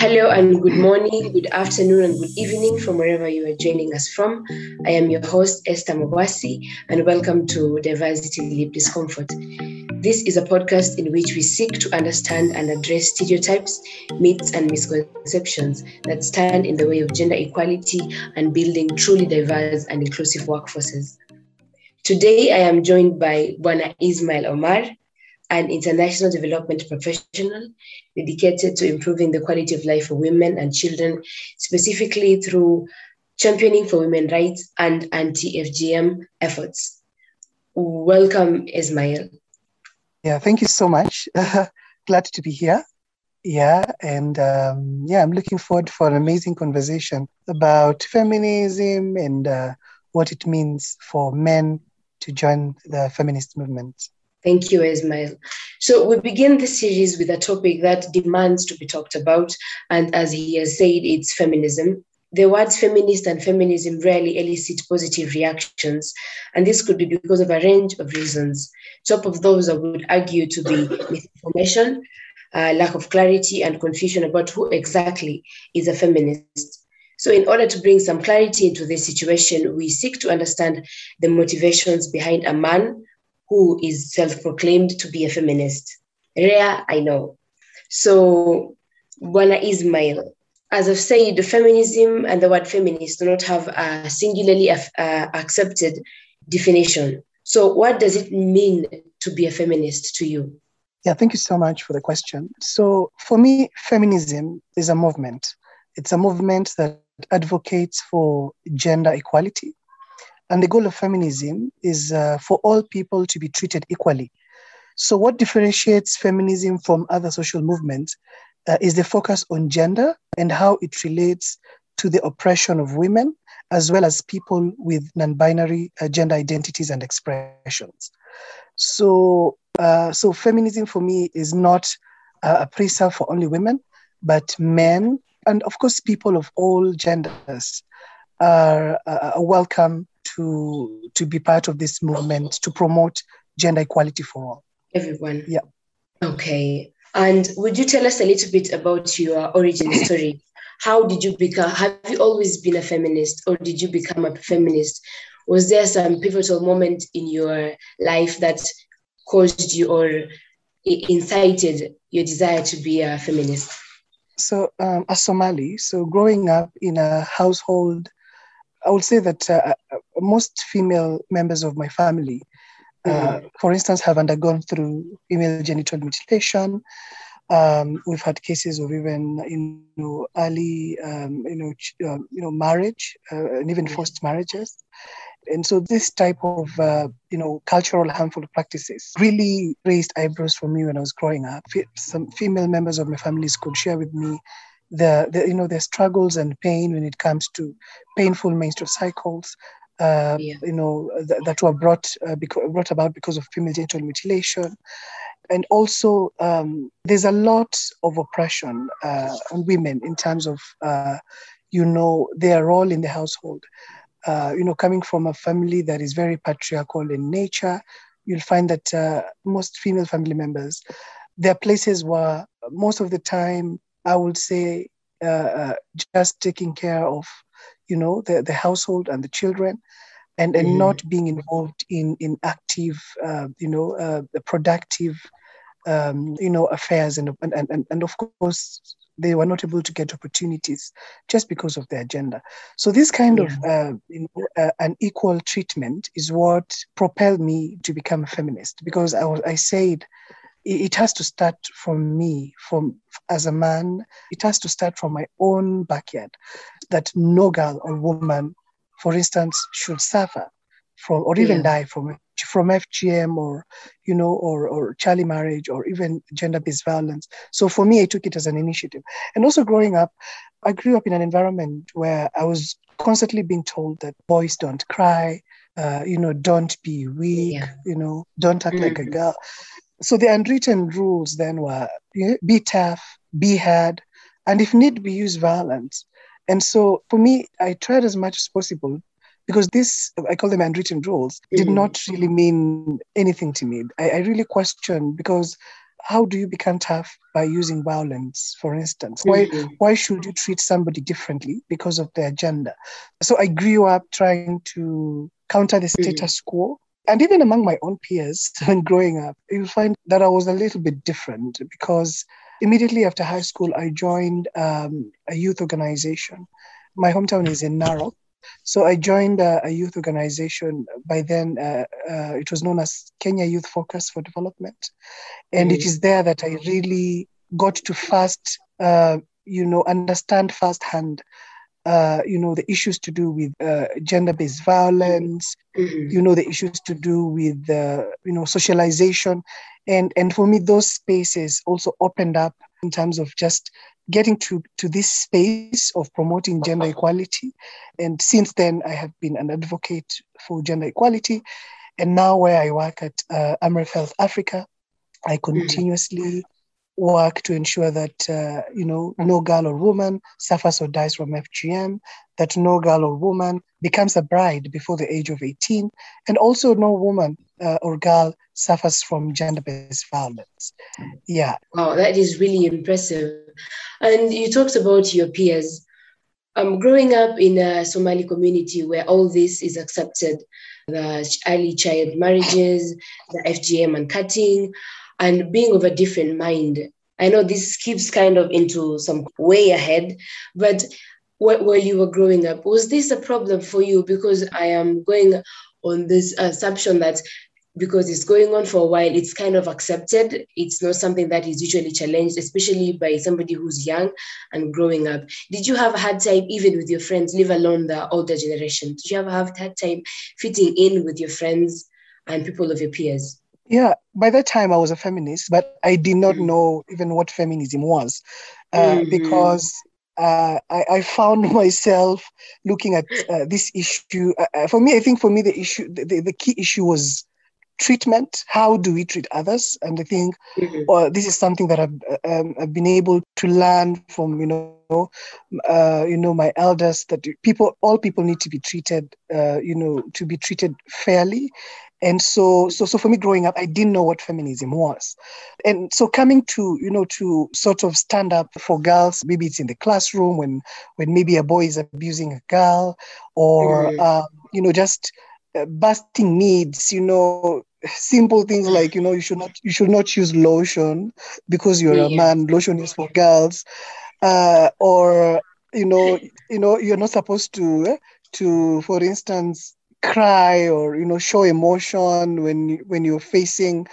Hello and good morning, good afternoon, and good evening from wherever you are joining us from. I am your host, Esther Mugwasi, and welcome to Diversity Leap Discomfort. This is a podcast in which we seek to understand and address stereotypes, myths, and misconceptions that stand in the way of gender equality and building truly diverse and inclusive workforces. Today, I am joined by Bwana Esmael Omar, an international development professional dedicated to improving the quality of life for women and children, specifically through championing for women rights and anti-FGM efforts. Welcome, Esmael. Yeah, thank you so much. Glad to be here. Yeah, and um, yeah, I'm looking forward for an amazing conversation about feminism and uh, what it means for men to join the feminist movement. Thank you, Esmael. So we begin the series with a topic that demands to be talked about, and as he has said, it's feminism. The words feminist and feminism rarely elicit positive reactions, and this could be because of a range of reasons. Top of those, I would argue to be misinformation, uh, lack of clarity, and confusion about who exactly is a feminist. So, in order to bring some clarity into this situation, we seek to understand the motivations behind a man who is self proclaimed to be a feminist. Rare, I know. So, Bwana Esmael, as I've said, feminism and the word feminist do not have a singularly uh, accepted definition. So, what does it mean to be a feminist to you? Yeah, thank you so much for the question. So, for me, feminism is a movement. It's a movement that advocates for gender equality, and the goal of feminism is uh, for all people to be treated equally. So, what differentiates feminism from other social movements uh, is the focus on gender and how it relates to the oppression of women, as well as people with non binary uh, gender identities and expressions. So, uh, so, feminism for me is not a preserve for only women, but men, and of course, people of all genders are, uh, are welcome to to be part of this movement to promote gender equality for all. Everyone. Yeah. Okay. And would you tell us a little bit about your origin story? How did you become? Have you always been a feminist, or did you become a feminist? Was there some pivotal moment in your life that caused you or incited your desire to be a feminist? So, um, as Somali, so growing up in a household I would say that uh, most female members of my family, uh, mm. for instance, have undergone through female genital mutilation. Um, we've had cases of even you know early um, you know ch- uh, you know marriage uh, and even forced marriages. And so this type of uh, you know cultural harmful practices really raised eyebrows for me when I was growing up. Some female members of my families could share with me the, the you know the struggles and pain when it comes to painful menstrual cycles uh, yeah. you know th- that were brought uh, beca- brought about because of female genital mutilation and also um, there's a lot of oppression uh, on women in terms of uh, you know their role in the household uh, you know coming from a family that is very patriarchal in nature you'll find that uh, most female family members their places were most of the time I would say just taking care of, you know, the, the household and the children, and and mm. not being involved in in active, uh, you know, uh, productive, um, you know, affairs, and and and and of course they were not able to get opportunities just because of their gender. So this kind yeah. of uh, you know, uh, an equal treatment is what propelled me to become a feminist because I was I said it has to start from me from as a man it has to start from my own backyard that no girl or woman for instance should suffer from or even yeah. die from from fgm or you know or or child marriage or even gender-based violence so for me i took it as an initiative and also growing up i grew up in an environment where i was constantly being told that boys don't cry uh, you know don't be weak yeah. you know don't act mm-hmm. like a mm-hmm. girl so the unwritten rules then were be tough, be hard, and if need be, use violence. And so for me, I tried as much as possible because this, I call them unwritten rules, did mm-hmm. not really mean anything to me. I, I really questioned because how do you become tough by using violence, for instance? Why, mm-hmm. why should you treat somebody differently because of their gender? So I grew up trying to counter the mm-hmm. status mm-hmm. quo. And even among my own peers, when growing up, you'll find that I was a little bit different because immediately after high school, I joined um, a youth organization. My hometown is in Narok, so I joined a, a youth organization. By then, uh, uh, it was known as Kenya Youth Focus for Development, and mm. it is there that I really got to first, uh, you know, understand firsthand. Uh, you know the issues to do with uh, gender-based violence mm-hmm. you know the issues to do with uh, you know socialization and and for me those spaces also opened up in terms of just getting to, to this space of promoting gender equality. And since then, I have been an advocate for gender equality. And now, where I work at uh, Amref Health Africa, I mm-hmm. Work to ensure that uh, you know no girl or woman suffers or dies from FGM, that no girl or woman becomes a bride before the age of 18, and also no woman uh, or girl suffers from gender-based violence. Yeah. Wow, that is really impressive. And you talked about your peers. Um, growing up in a Somali community where all this is accepted, the early child marriages, the FGM and cutting, and being of a different mind. I know this keeps kind of into some way ahead, but while you were growing up, was this a problem for you? Because I am going on this assumption that because it's going on for a while, it's kind of accepted. It's not something that is usually challenged, especially by somebody who's young and growing up. Did you have a hard time even with your friends, leave alone the older generation? Did you ever have a hard time fitting in with your friends and people of your peers? Yeah, by that time I was a feminist, but I did not mm-hmm. know even what feminism was uh, mm-hmm. because uh, I, I, found myself looking at uh, this issue. Uh, uh, for me, I think for me, the issue, the, the key issue was treatment. How do we treat others? And I think mm-hmm. well, this is something that I've, um, I've been able to learn from, you know, uh, you know, my elders that people, all people need to be treated, uh, you know, to be treated fairly and so so so for me growing up i didn't know what feminism was and so coming to you know to sort of stand up for girls maybe it's in the classroom when when maybe a boy is abusing a girl or mm. um, you know just uh, busting needs you know simple things like you know you should not you should not use lotion because you're yeah. a man lotion is for girls uh, or you know you know you're not supposed to to for instance cry or you know show emotion when when you're facing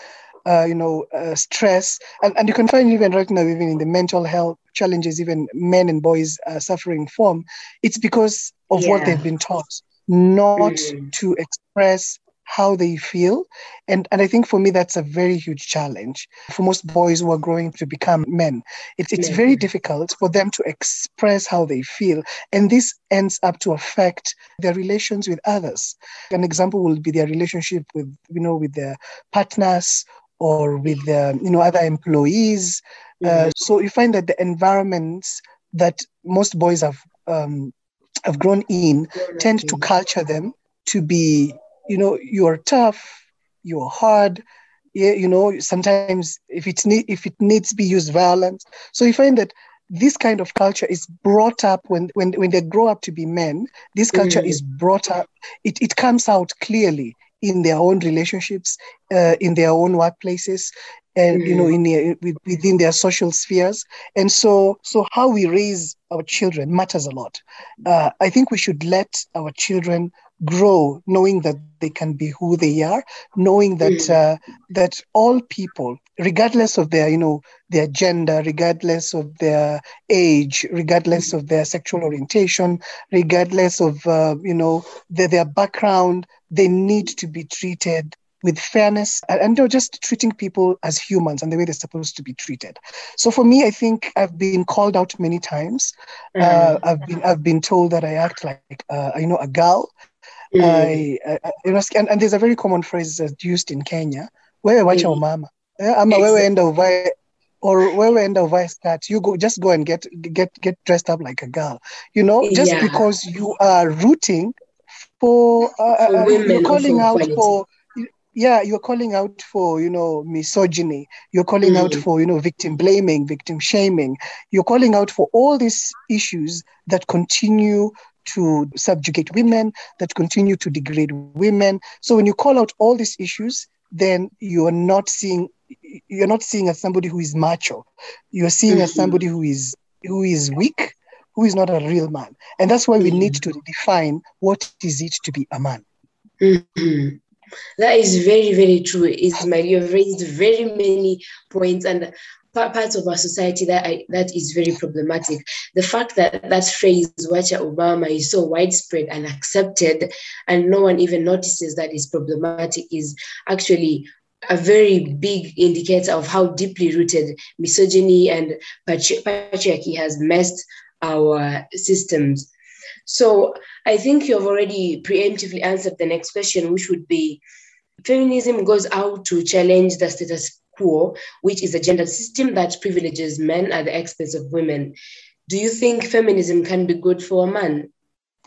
uh, you know uh, stress and, and you can find even right now even in the mental health challenges even men and boys are suffering from it's because of yeah. what they've been taught not mm. to express how they feel. And, and I think for me, that's a very huge challenge for most boys who are growing to become men. It, it's very difficult for them to express how they feel. And this ends up to affect their relations with others. An example will be their relationship with, you know, with their partners or with the, you know, other employees. Uh, mm-hmm. Uh, so you find that the environments that most boys have um, have grown in tend to culture them to be you know you're tough you're hard yeah, you know sometimes if it need if it needs to be used violence so you find that this kind of culture is brought up when when, when they grow up to be men this culture mm. is brought up it, it comes out clearly in their own relationships uh, in their own workplaces and mm. you know mm. in their, within their social spheres and so so how we raise our children matters a lot uh, i think we should let our children grow knowing that they can be who they are knowing that mm. uh, that all people regardless of their you know their gender regardless of their age regardless of their sexual orientation regardless of uh, you know their, their background they need to be treated with fairness and, and just treating people as humans and the way they're supposed to be treated. So for me, I think I've been called out many times. Mm. Uh, I've been I've been told that I act like uh, you know a girl. Mm. I, I, and, and there's a very common phrase that's used in Kenya. Where we watch mm. mama? I'm a wewe end of or wewe end of skirt. You go just go and get get get dressed up like a girl. You know, just yeah. because you are rooting for, uh, for uh, you're calling out for yeah, you're calling out for, you know, misogyny. You're calling mm-hmm. out for, you know, victim blaming, victim shaming. You're calling out for all these issues that continue to subjugate women, that continue to degrade women. So when you call out all these issues, then you're not seeing you're not seeing as somebody who is macho. You're seeing mm-hmm. as somebody who is who is weak, who is not a real man. And that's why we need to define what is it to be a man. Mm-hmm. That is very, very true, Esmael. You've raised very many points and parts of our society that I, that is very problematic. The fact that that phrase "Wacha Obama" is so widespread and accepted, and no one even notices that is problematic, is actually a very big indicator of how deeply rooted misogyny and patriarchy has messed our systems. So I think you've already preemptively answered the next question, which would be feminism goes out to challenge the status quo, which is a gender system that privileges men at the expense of women. Do you think feminism can be good for a man?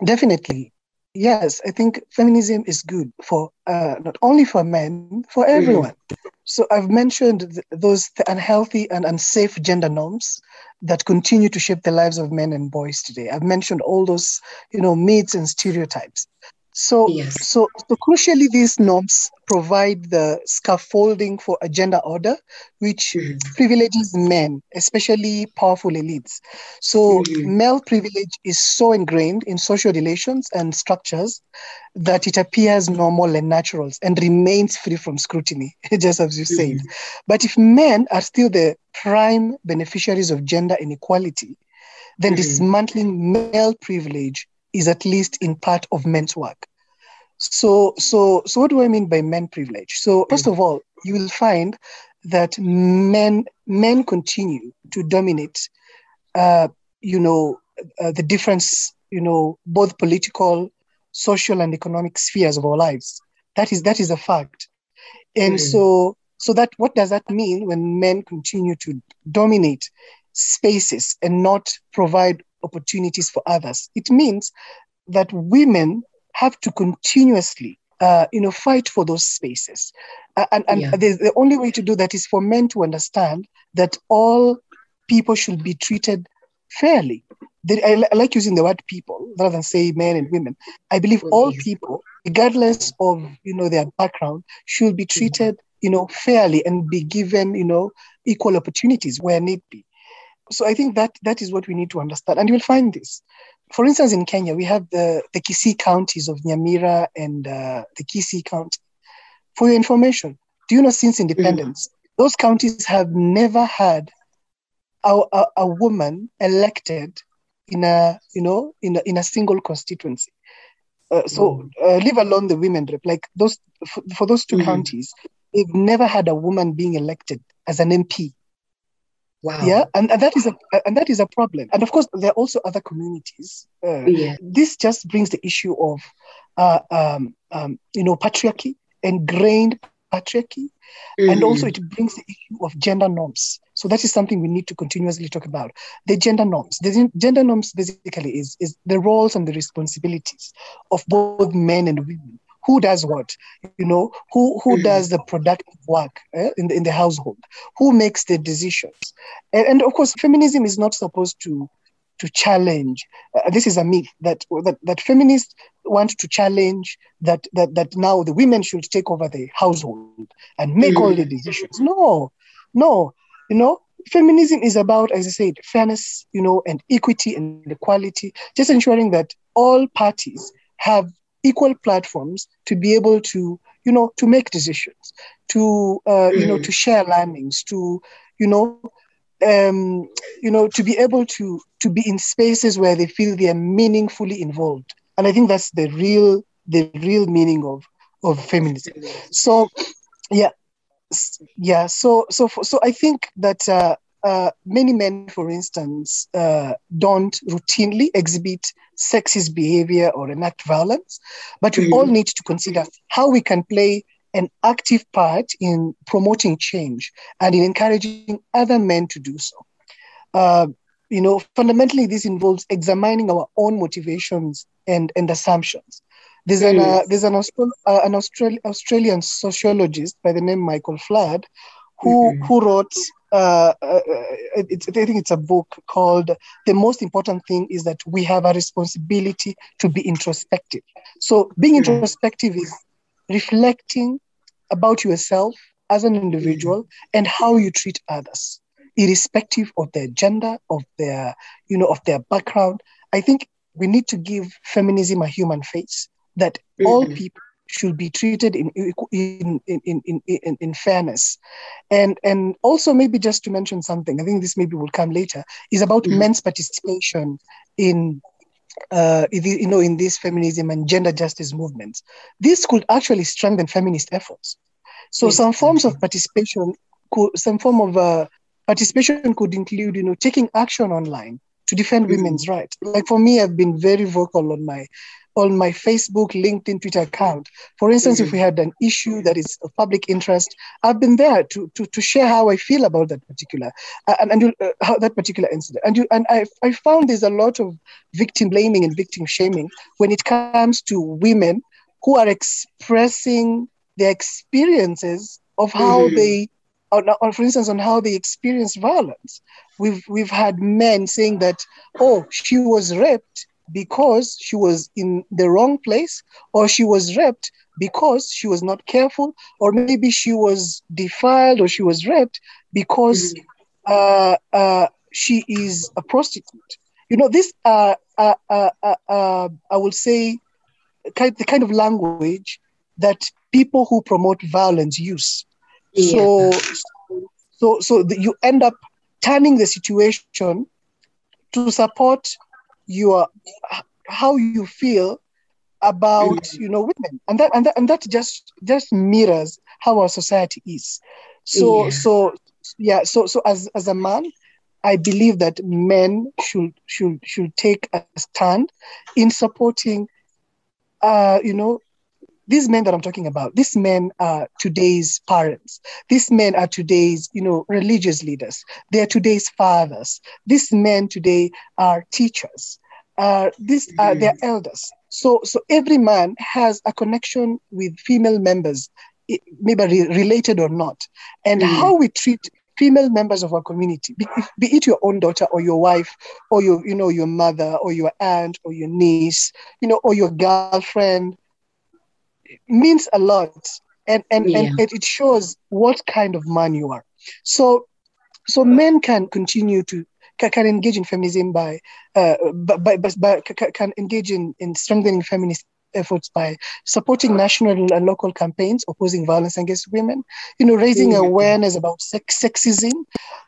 Definitely. Yes, I think feminism is good for uh, not only for men, for mm-hmm. everyone. Mm. So I've mentioned th- those unhealthy and unsafe gender norms that continue to shape the lives of men and boys today. I've mentioned all those, you know, myths and stereotypes. So, yes. so, so crucially, these norms provide the scaffolding for a gender order, which mm-hmm. privileges men, especially powerful elites. So, mm-hmm. male privilege is so ingrained in social relations and structures that it appears normal and natural and remains free from scrutiny, just as you mm-hmm. said. But if men are still the prime beneficiaries of gender inequality, then mm-hmm. dismantling male privilege is at least in part of men's work. So, so, so what do I mean by men privilege? So, first of all, you will find that men men continue to dominate, uh, you know, uh, the difference, you know, both political, social, and economic spheres of our lives. That is that is a fact, and mm. so so that what does that mean when men continue to dominate spaces and not provide opportunities for others? It means that women have to continuously uh, you know, fight for those spaces. Uh, and and yeah. the, the only way to do that is for men to understand that all people should be treated fairly. They, I, I, like using the word people rather than say men and women. I believe all people, regardless of you know their background, should be treated you know fairly and be given you know equal opportunities where need be. So I think that that is what we need to understand, and you will find this for instance, in Kenya, we have the, the Kisii counties of Nyamira and uh, the Kisii County. For your information, do you know since independence, mm. those counties have never had a, a, a, woman elected in a, you know, in a, in a single constituency. Uh, so mm. uh, leave alone the women rep, like those, for, for those 2 mm counties, they've never had a woman being elected as an MP. Wow. Yeah, and, and that is a and that is a problem. And of course, there are also other communities. Uh, yeah. This just brings the issue of, uh, um, um, you know, patriarchy, ingrained patriarchy, mm-hmm. and also it brings the issue of gender norms. So that is something we need to continuously talk about. The gender norms. The gender norms basically is is the roles and the responsibilities of both men and women who does what? You know who who mm-hmm. does the productive work eh, in, the, in the household? Who makes the decisions? And, and of course feminism is not supposed to to challenge. Uh, this is a myth that, that that feminists want to challenge that that that now the women should take over the household and make mm-hmm. all the decisions. No no. You know feminism is about as i said fairness you know and equity and equality just ensuring that all parties have equal platforms to be able to you know to make decisions to uh, you know mm. to share learnings to you know um, you know to be able to to be in spaces where they feel they are meaningfully involved. And i think that's the real the real meaning of of feminism. So yeah. Yeah. So so so i think that uh, uh, many men, for instance, uh, don't routinely exhibit sexist behavior or enact violence, but we mm-hmm. all need to consider how we can play an active part in promoting change and in encouraging other men to do so. Uh, you know, fundamentally, this involves examining our own motivations and, and assumptions. There's an uh, there's an, Austral- uh, an Australian Australian sociologist by the name Michael Flood, who Mhm. who wrote uh, uh, it's, I think it's a book called "The Most Important Thing Is That We Have a Responsibility to Be Introspective." So being Mhm. introspective is reflecting about yourself as an individual and how you treat others, irrespective of their gender, of their you know of their background. I think we need to give feminism a human face that all Mhm. people should be treated in in, in, in, in, in, fairness. And and also maybe just to mention something i think this maybe will come later is about Mhm. men's participation in uh, you know in this feminism and gender justice movements this could actually strengthen feminist efforts. So Yes, some forms of participation could some form of uh, participation could include you know taking action online to defend Mhm. women's rights. Like for me i've been very vocal on my on my facebook linkedin twitter account for instance if Mhm. we had an issue that is of public interest i've been there to to, to share how i feel about that particular uh, and, and uh, how that particular incident and you and I, I found there's a lot of victim blaming and victim shaming when it comes to women who are expressing their experiences of how Mhm. they on, on, for instance on how they experience violence we've we've had men saying that oh she was raped because she was in the wrong place or she was raped because she was not careful or maybe she was defiled or she was raped because Mhm. uh, uh, she is a prostitute you know this uh, uh, uh, uh, uh, i will say kind, the kind of language that people who promote violence use Yeah. so so so you end up turning the situation to support your how you feel about you know women and that and that, and that just just mirrors how our society is so Yeah. so yeah so so as as a man i believe that men should should should take a stand in supporting uh you know these men that I'm talking about, these men are today's parents. These men are today's, you know, religious leaders. They are today's fathers. These men today are teachers. Uh, these are their elders. So, so every man has a connection with female members, maybe re- related or not. And Mhm. how we treat female members of our community, be, be it your own daughter or your wife, or your, you know, your mother or your aunt or your niece, you know, or your girlfriend, means a lot and and, Yeah. and it shows what kind of man you are so so men can continue to can engage in feminism by uh by, by, by, can engage in, in strengthening feminist efforts by supporting national and local campaigns opposing violence against women you know raising Mhm. awareness about sex, sexism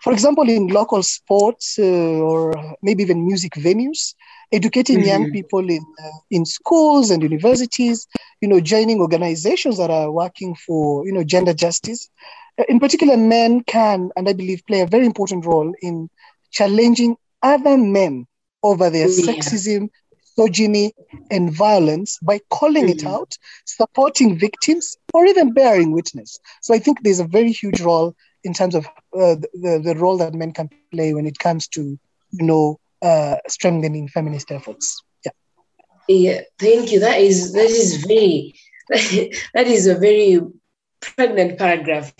for example in local sports uh, or maybe even music venues educating young Mhm. people in uh, in schools and universities you know joining organizations that are working for you know gender justice Uh, in particular men can and i believe play a very important role in challenging other men over their Yeah. sexism misogyny and violence by calling it Mhm. out supporting victims or even bearing witness so i think there's a very huge role in terms of uh, the, the role that men can play when it comes to you know uh, strengthening feminist efforts yeah Yeah, thank you. That is that is very that is a very pregnant paragraph.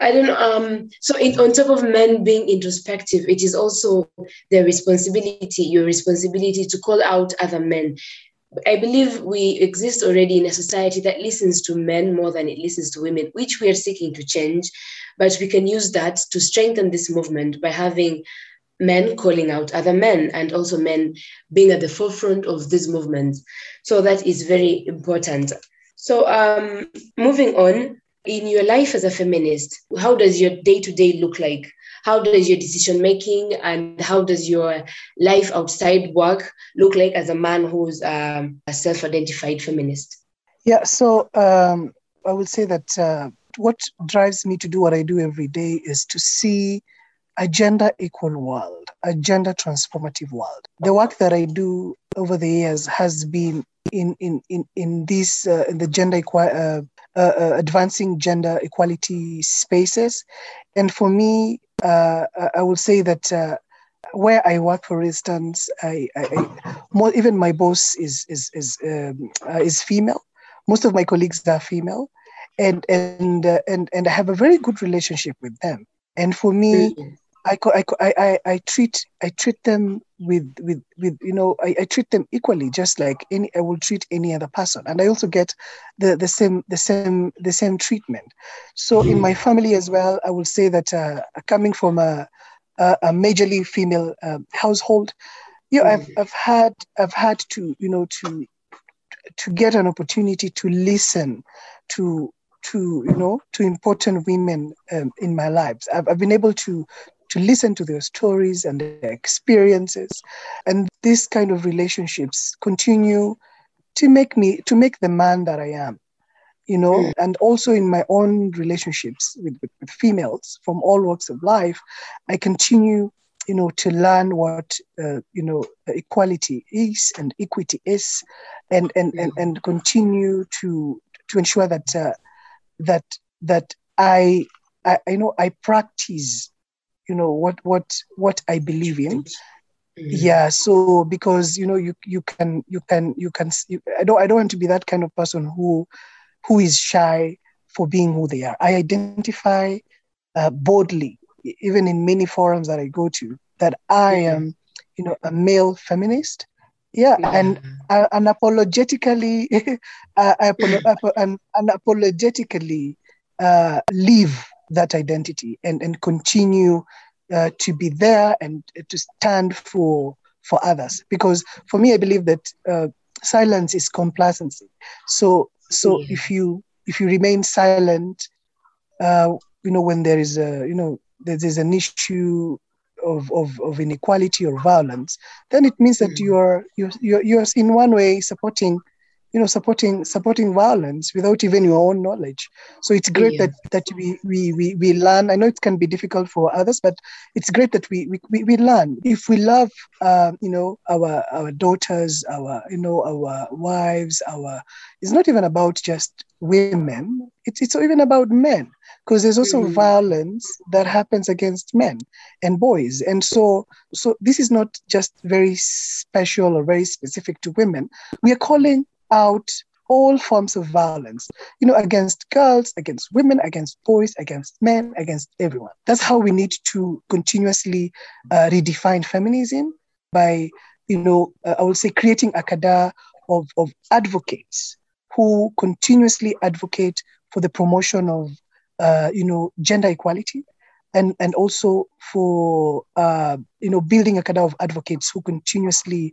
I don't know. Um, so it, on top of men being introspective, it is also their responsibility, your responsibility to call out other men. I believe we exist already in a society that listens to men more than it listens to women, which we are seeking to change. But we can use that to strengthen this movement by having men calling out other men and also men being at the forefront of this movement. So that is very important. So um, moving on, in your life as a feminist, how does your day to day look like? How does your decision making and how does your life outside work look like as a man who's um, a self identified feminist? Yeah, so um, I would say that uh, what drives me to do what I do every day is to see a gender equal world, a gender transformative world. The work that I do over the years has been in in in in this uh, in the gender equi- uh, uh, uh, advancing gender equality spaces, and for me, uh, I- would say that. Where I work, for instance, I, I, I more, even my boss is is is um, is female. Most of my colleagues are female, and and and and I have a very good relationship with them. And for me. I, I, I, I treat I treat them with with with you know I, I treat them equally, just like any I will treat any other person, and I also get the the same the same the same treatment. So mm-hmm. in my family as well, I will say that uh, coming from a a, a majorly female uh, household, you know, mm-hmm. I've I've had I've had to you know to to get an opportunity to listen to to you know to important women um, in my lives I've, I've been able to to listen to their stories and their experiences and these kind of relationships continue to make me to make the man that i am you know mm. and also in my own relationships with, with, with, females from all walks of life i continue you know to learn what uh, you know equality is and equity is and and and, and continue to to ensure that uh, that that I, I you know I practice you know what what what I believe in. Mm-hmm. Yeah, so because you know you you can you can you can you, I don't I don't want to be that kind of person who who is shy for being who they are. I identify uh, boldly, even in many forums that I go to, that I am you know a male feminist yeah, and uh, unapologetically, uh, and unapologetically uh, live that identity and, and continue uh, to be there and to stand for for others. Because for me, I believe that uh, silence is complacency. So so yeah. if you if you remain silent, uh, you know when there is a you know there's an issue of, of, of inequality or violence, then it means that mm. you're, you're, you're, you're in one way supporting you know supporting supporting violence without even your own knowledge. So it's great yeah. that that we, we we we learn. I know it can be difficult for others but it's great that we we, we learn. If we love uh, you know our our daughters our you know our wives our it's not even about just women. It's, it's even about men because there's also mm-hmm. violence that happens against men and boys. And so so this is not just very special or very specific to women. We are calling out all forms of violence, you know, against girls, against women, against boys, against men, against everyone. That's how we need to continuously uh, redefine feminism by, you know, uh, I would say creating a cadre of, of advocates who continuously advocate for the promotion of, uh, you know, gender equality, and and also for uh, you know building a cadre of advocates who continuously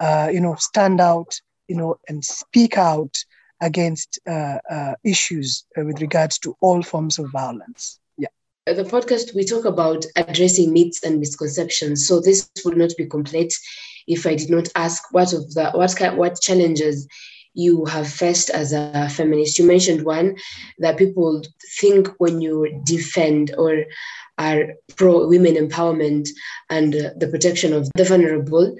uh, you know stand out you know, and speak out against uh, uh, issues uh, with regards to all forms of violence. Yeah. The podcast we talk about addressing myths and misconceptions. So this would not be complete if I did not ask what of the what kind, what challenges you have faced as a feminist. You mentioned one that people think when you defend or are pro women empowerment and uh, the protection of the vulnerable,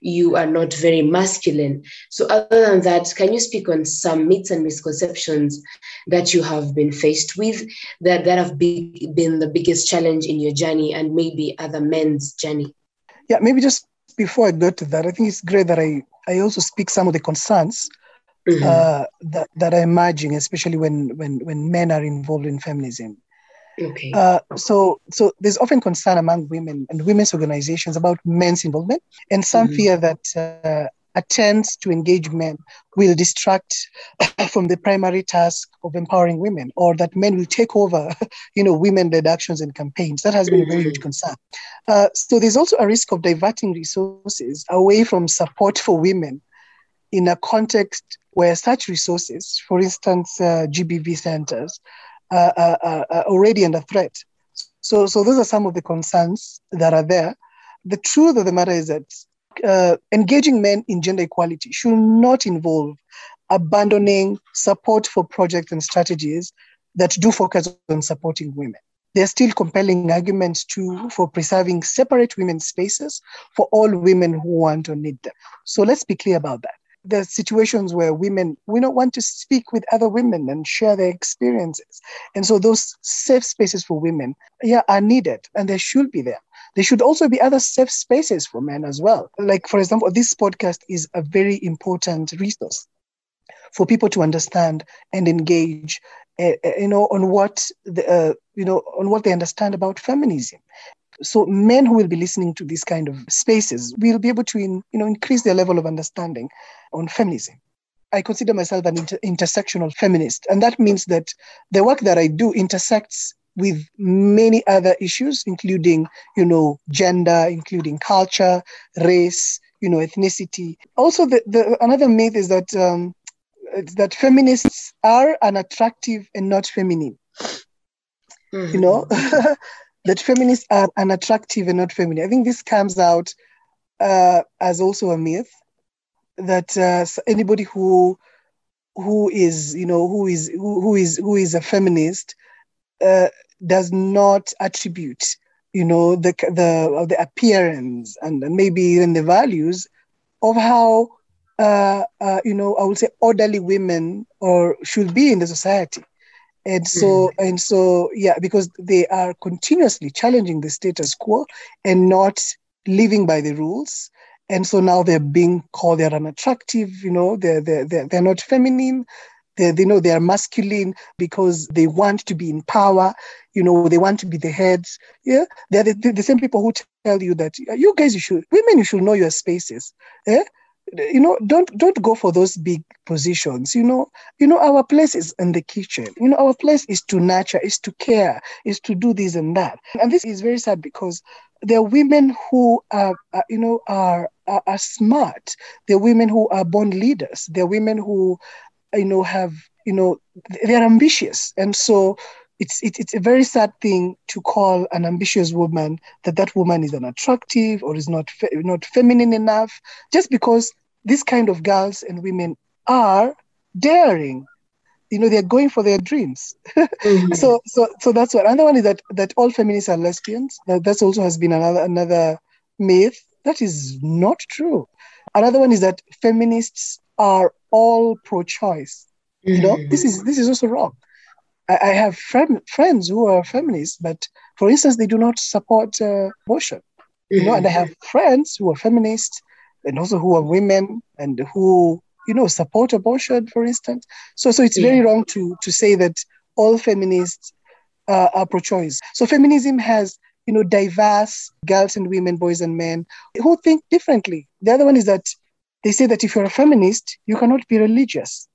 you are not very masculine. So, other than that, can you speak on some myths and misconceptions that you have been faced with that, that have be, been the biggest challenge in your journey and maybe other men's journey? Yeah, maybe just before I go to that, I think it's great that I, I also speak some of the concerns mm-hmm. uh, that, that are emerging, especially when, when, when men are involved in feminism. Okay. Uh, so, so there's often concern among women and women's organizations about men's involvement, and some mm-hmm. fear that uh, attempts to engage men will distract from the primary task of empowering women, or that men will take over, you know, women-led actions and campaigns. That has been mm-hmm. a very huge mm-hmm. concern. Uh, so there's also a risk of diverting resources away from support for women in a context where such resources, for instance, uh, GBV centers, already under threat. So, so those are some of the concerns that are there. The truth of the matter is that uh, engaging men in gender equality should not involve abandoning support for projects and strategies that do focus on supporting women. There are still compelling arguments too for preserving separate women's spaces for all women who want or need them. So let's be clear about that the situations where women we don't want to speak with other women and share their experiences and so those safe spaces for women yeah are needed and they should be there there should also be other safe spaces for men as well. Like, for example, this podcast is a very important resource for people to understand and engage, uh, you know, on what the, uh, you know, on what they understand about feminism. So men who will be listening to these kind of spaces will be able to, in, you know, increase their level of understanding on feminism. I consider myself an inter- intersectional feminist, and that means that the work that I do intersects with many other issues, including, you know, gender, including culture, race, you know, ethnicity. Also, the, the another myth is that um, that feminists are unattractive and not feminine. Mm-hmm. You know, that feminists are unattractive and not feminine. I think this comes out uh, as also a myth that uh, anybody who who is you know who is who, who is who is a feminist uh, does not attribute you know the the the appearance and maybe even the values of how uh, uh, you know I would say orderly women or should be in the society and so mm. and so yeah because they are continuously challenging the status quo and not living by the rules. And so now they're being called they're unattractive you know they're they're, they're, they're not feminine. They, they know they are masculine because they want to be in power you know they want to be the heads yeah they're the, the, same people who tell you that you guys you should women you should know your spaces. Yeah you know don't don't go for those big positions. You know you know our place is in the kitchen. You know our place is to nurture is to care is to do this and that. And this is very sad because there are women who are, are you know are, are, are smart. There are women who are born leaders. There are women who you know have you know they're ambitious. And so it's, it, it's a very sad thing to call an ambitious woman that that woman is unattractive or is not fe- not feminine enough just because these kind of girls and women are daring you know they're going for their dreams mm-hmm. so so so that's what another one is that that all feminists are lesbians that that's also has been another another myth that is not true another one is that feminists are all pro-choice mm-hmm. you know mm-hmm. this is this is also wrong i, I have friend, friends who are feminists but for instance they do not support uh, abortion mm-hmm. you know and i have friends who are feminists and also who are women and who you know support abortion for instance. So so it's yeah. very wrong to to say that all feminists uh, are pro-choice. So feminism has you know diverse girls and women boys and men who think differently. The other one is that they say that if you're a feminist you cannot be religious.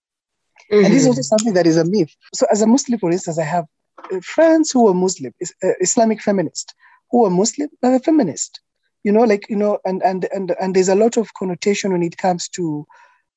Mm-hmm. and this is also something that is a myth. So as a muslim for instance i have uh, friends who are muslim uh, islamic feminist who are muslim but are feminist you know like you know and and and, and there's a lot of connotation when it comes to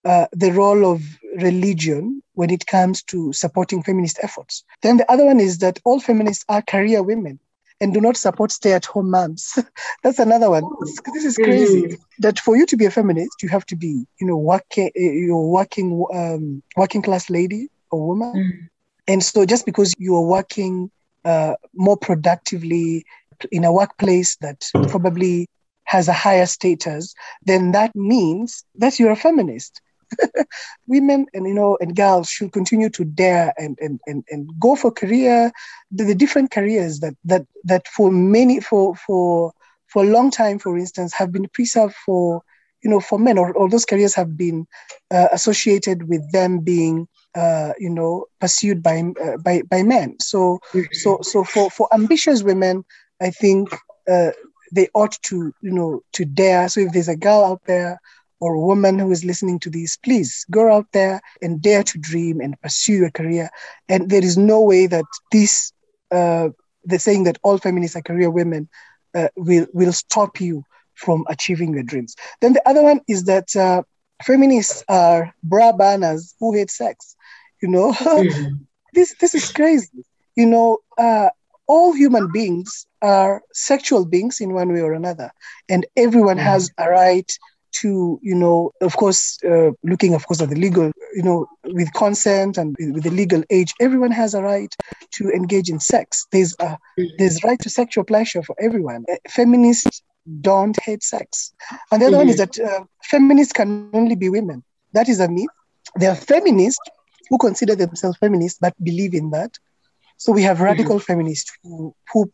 uh, the role of religion when it comes to supporting feminist efforts. Then the other one is that all feminists are career women and do not support stay-at-home moms. That's another one. This is crazy. Mm-hmm. That for you to be a feminist, you have to be, you know, working, you're working, um, working class lady or woman. Mm-hmm. And so just because you are working uh, more productively in a workplace that probably has a higher status, then that means that you're a feminist. Women and you know and girls should continue to dare and and, and, and go for career, the, the different careers that that that for many for for for a long time, for instance, have been preserved for you know for men or, or those careers have been uh, associated with them being uh, you know pursued by uh, by by men so mm-hmm. so so for for ambitious women i think uh, they ought to, you know, to dare. So if there's a girl out there or a woman who is listening to this, please go out there and dare to dream and pursue your career. And there is no way that this, uh, the saying that all feminists are career women, uh, will will stop you from achieving your dreams. Then the other one is that uh, feminists are bra burners who hate sex. You know, mm-hmm. this this is crazy. You know, uh, all human beings are sexual beings in one way or another, and everyone mm. has a right to, you know, of course, uh, looking, of course, at the legal, you know, with consent and with the legal age, everyone has a right to engage in sex. There's a mm. there's right to sexual pleasure for everyone. Uh, feminists don't hate sex, and the other mm-hmm. one is mm-hmm. that uh, feminists can only be women. That is a myth. There are feminists who consider themselves feminists but believe in that. So we have radical mm-hmm. feminists who, who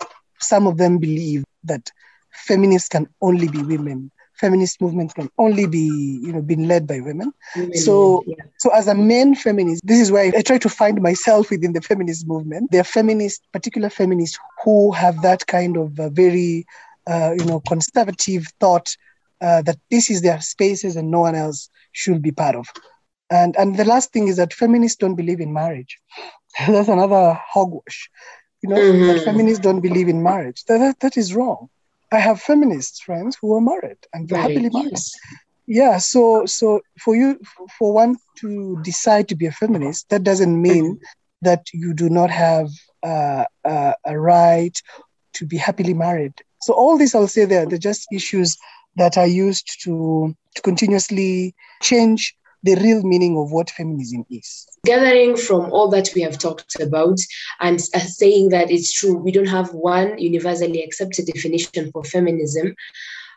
some of them believe that feminists can only be women. Feminist movement can only be you know been led by women. Women so yeah. so as a main feminist this is where I, I try to find myself within the feminist movement. There are feminists particular feminists who have that kind of uh, very uh, you know conservative thought uh, that this is their spaces and no one else should be part of. And and the last thing is that feminists don't believe in marriage. That's another hogwash you know mm-hmm. that feminists don't believe in marriage that, that, that is wrong I have feminist friends who are married and right. happily married. Yes. Yeah, so so for you for one to decide to be a feminist, that doesn't mean that you do not have uh, uh, a right to be happily married. So all this, I'll say, there they're just issues that are used to to continuously change the real meaning of what feminism is. Gathering from all that we have talked about and uh, saying that it's true, we don't have one universally accepted definition for feminism.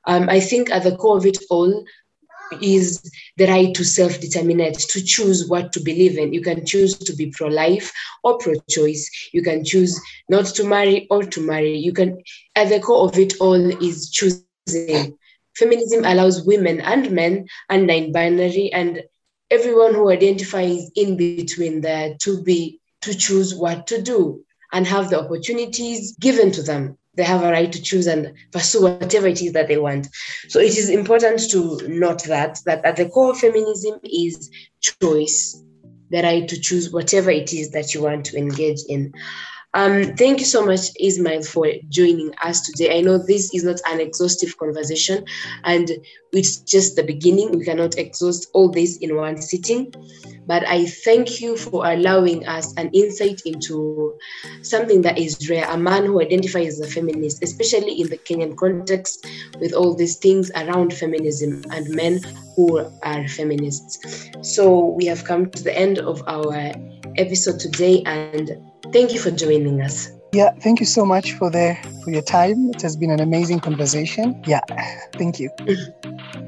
Um, I think at the core of it all is the right to self determinate, to choose what to believe in. You can choose to be pro life or pro choice. You can choose not to marry or to marry. You can, at the core of it all, is choosing. Feminism allows women and men and non binary and everyone who identifies in between there to be to choose what to do and have the opportunities given to them. They have a right to choose and pursue whatever it is that they want. So it is important to note that that at the core of feminism is choice the right to choose whatever it is that you want to engage in um, thank you so much, Esmael, for joining us today. I know this is not an exhaustive conversation, and it's just the beginning. We cannot exhaust all this in one sitting. But I thank you for allowing us an insight into something that is rare a man who identifies as a feminist, especially in the Kenyan context, with all these things around feminism and men who are feminists. So we have come to the end of our episode today, and Thank you for joining us. Yeah, thank you so much for the for your time. It has been an amazing conversation. Yeah, thank you.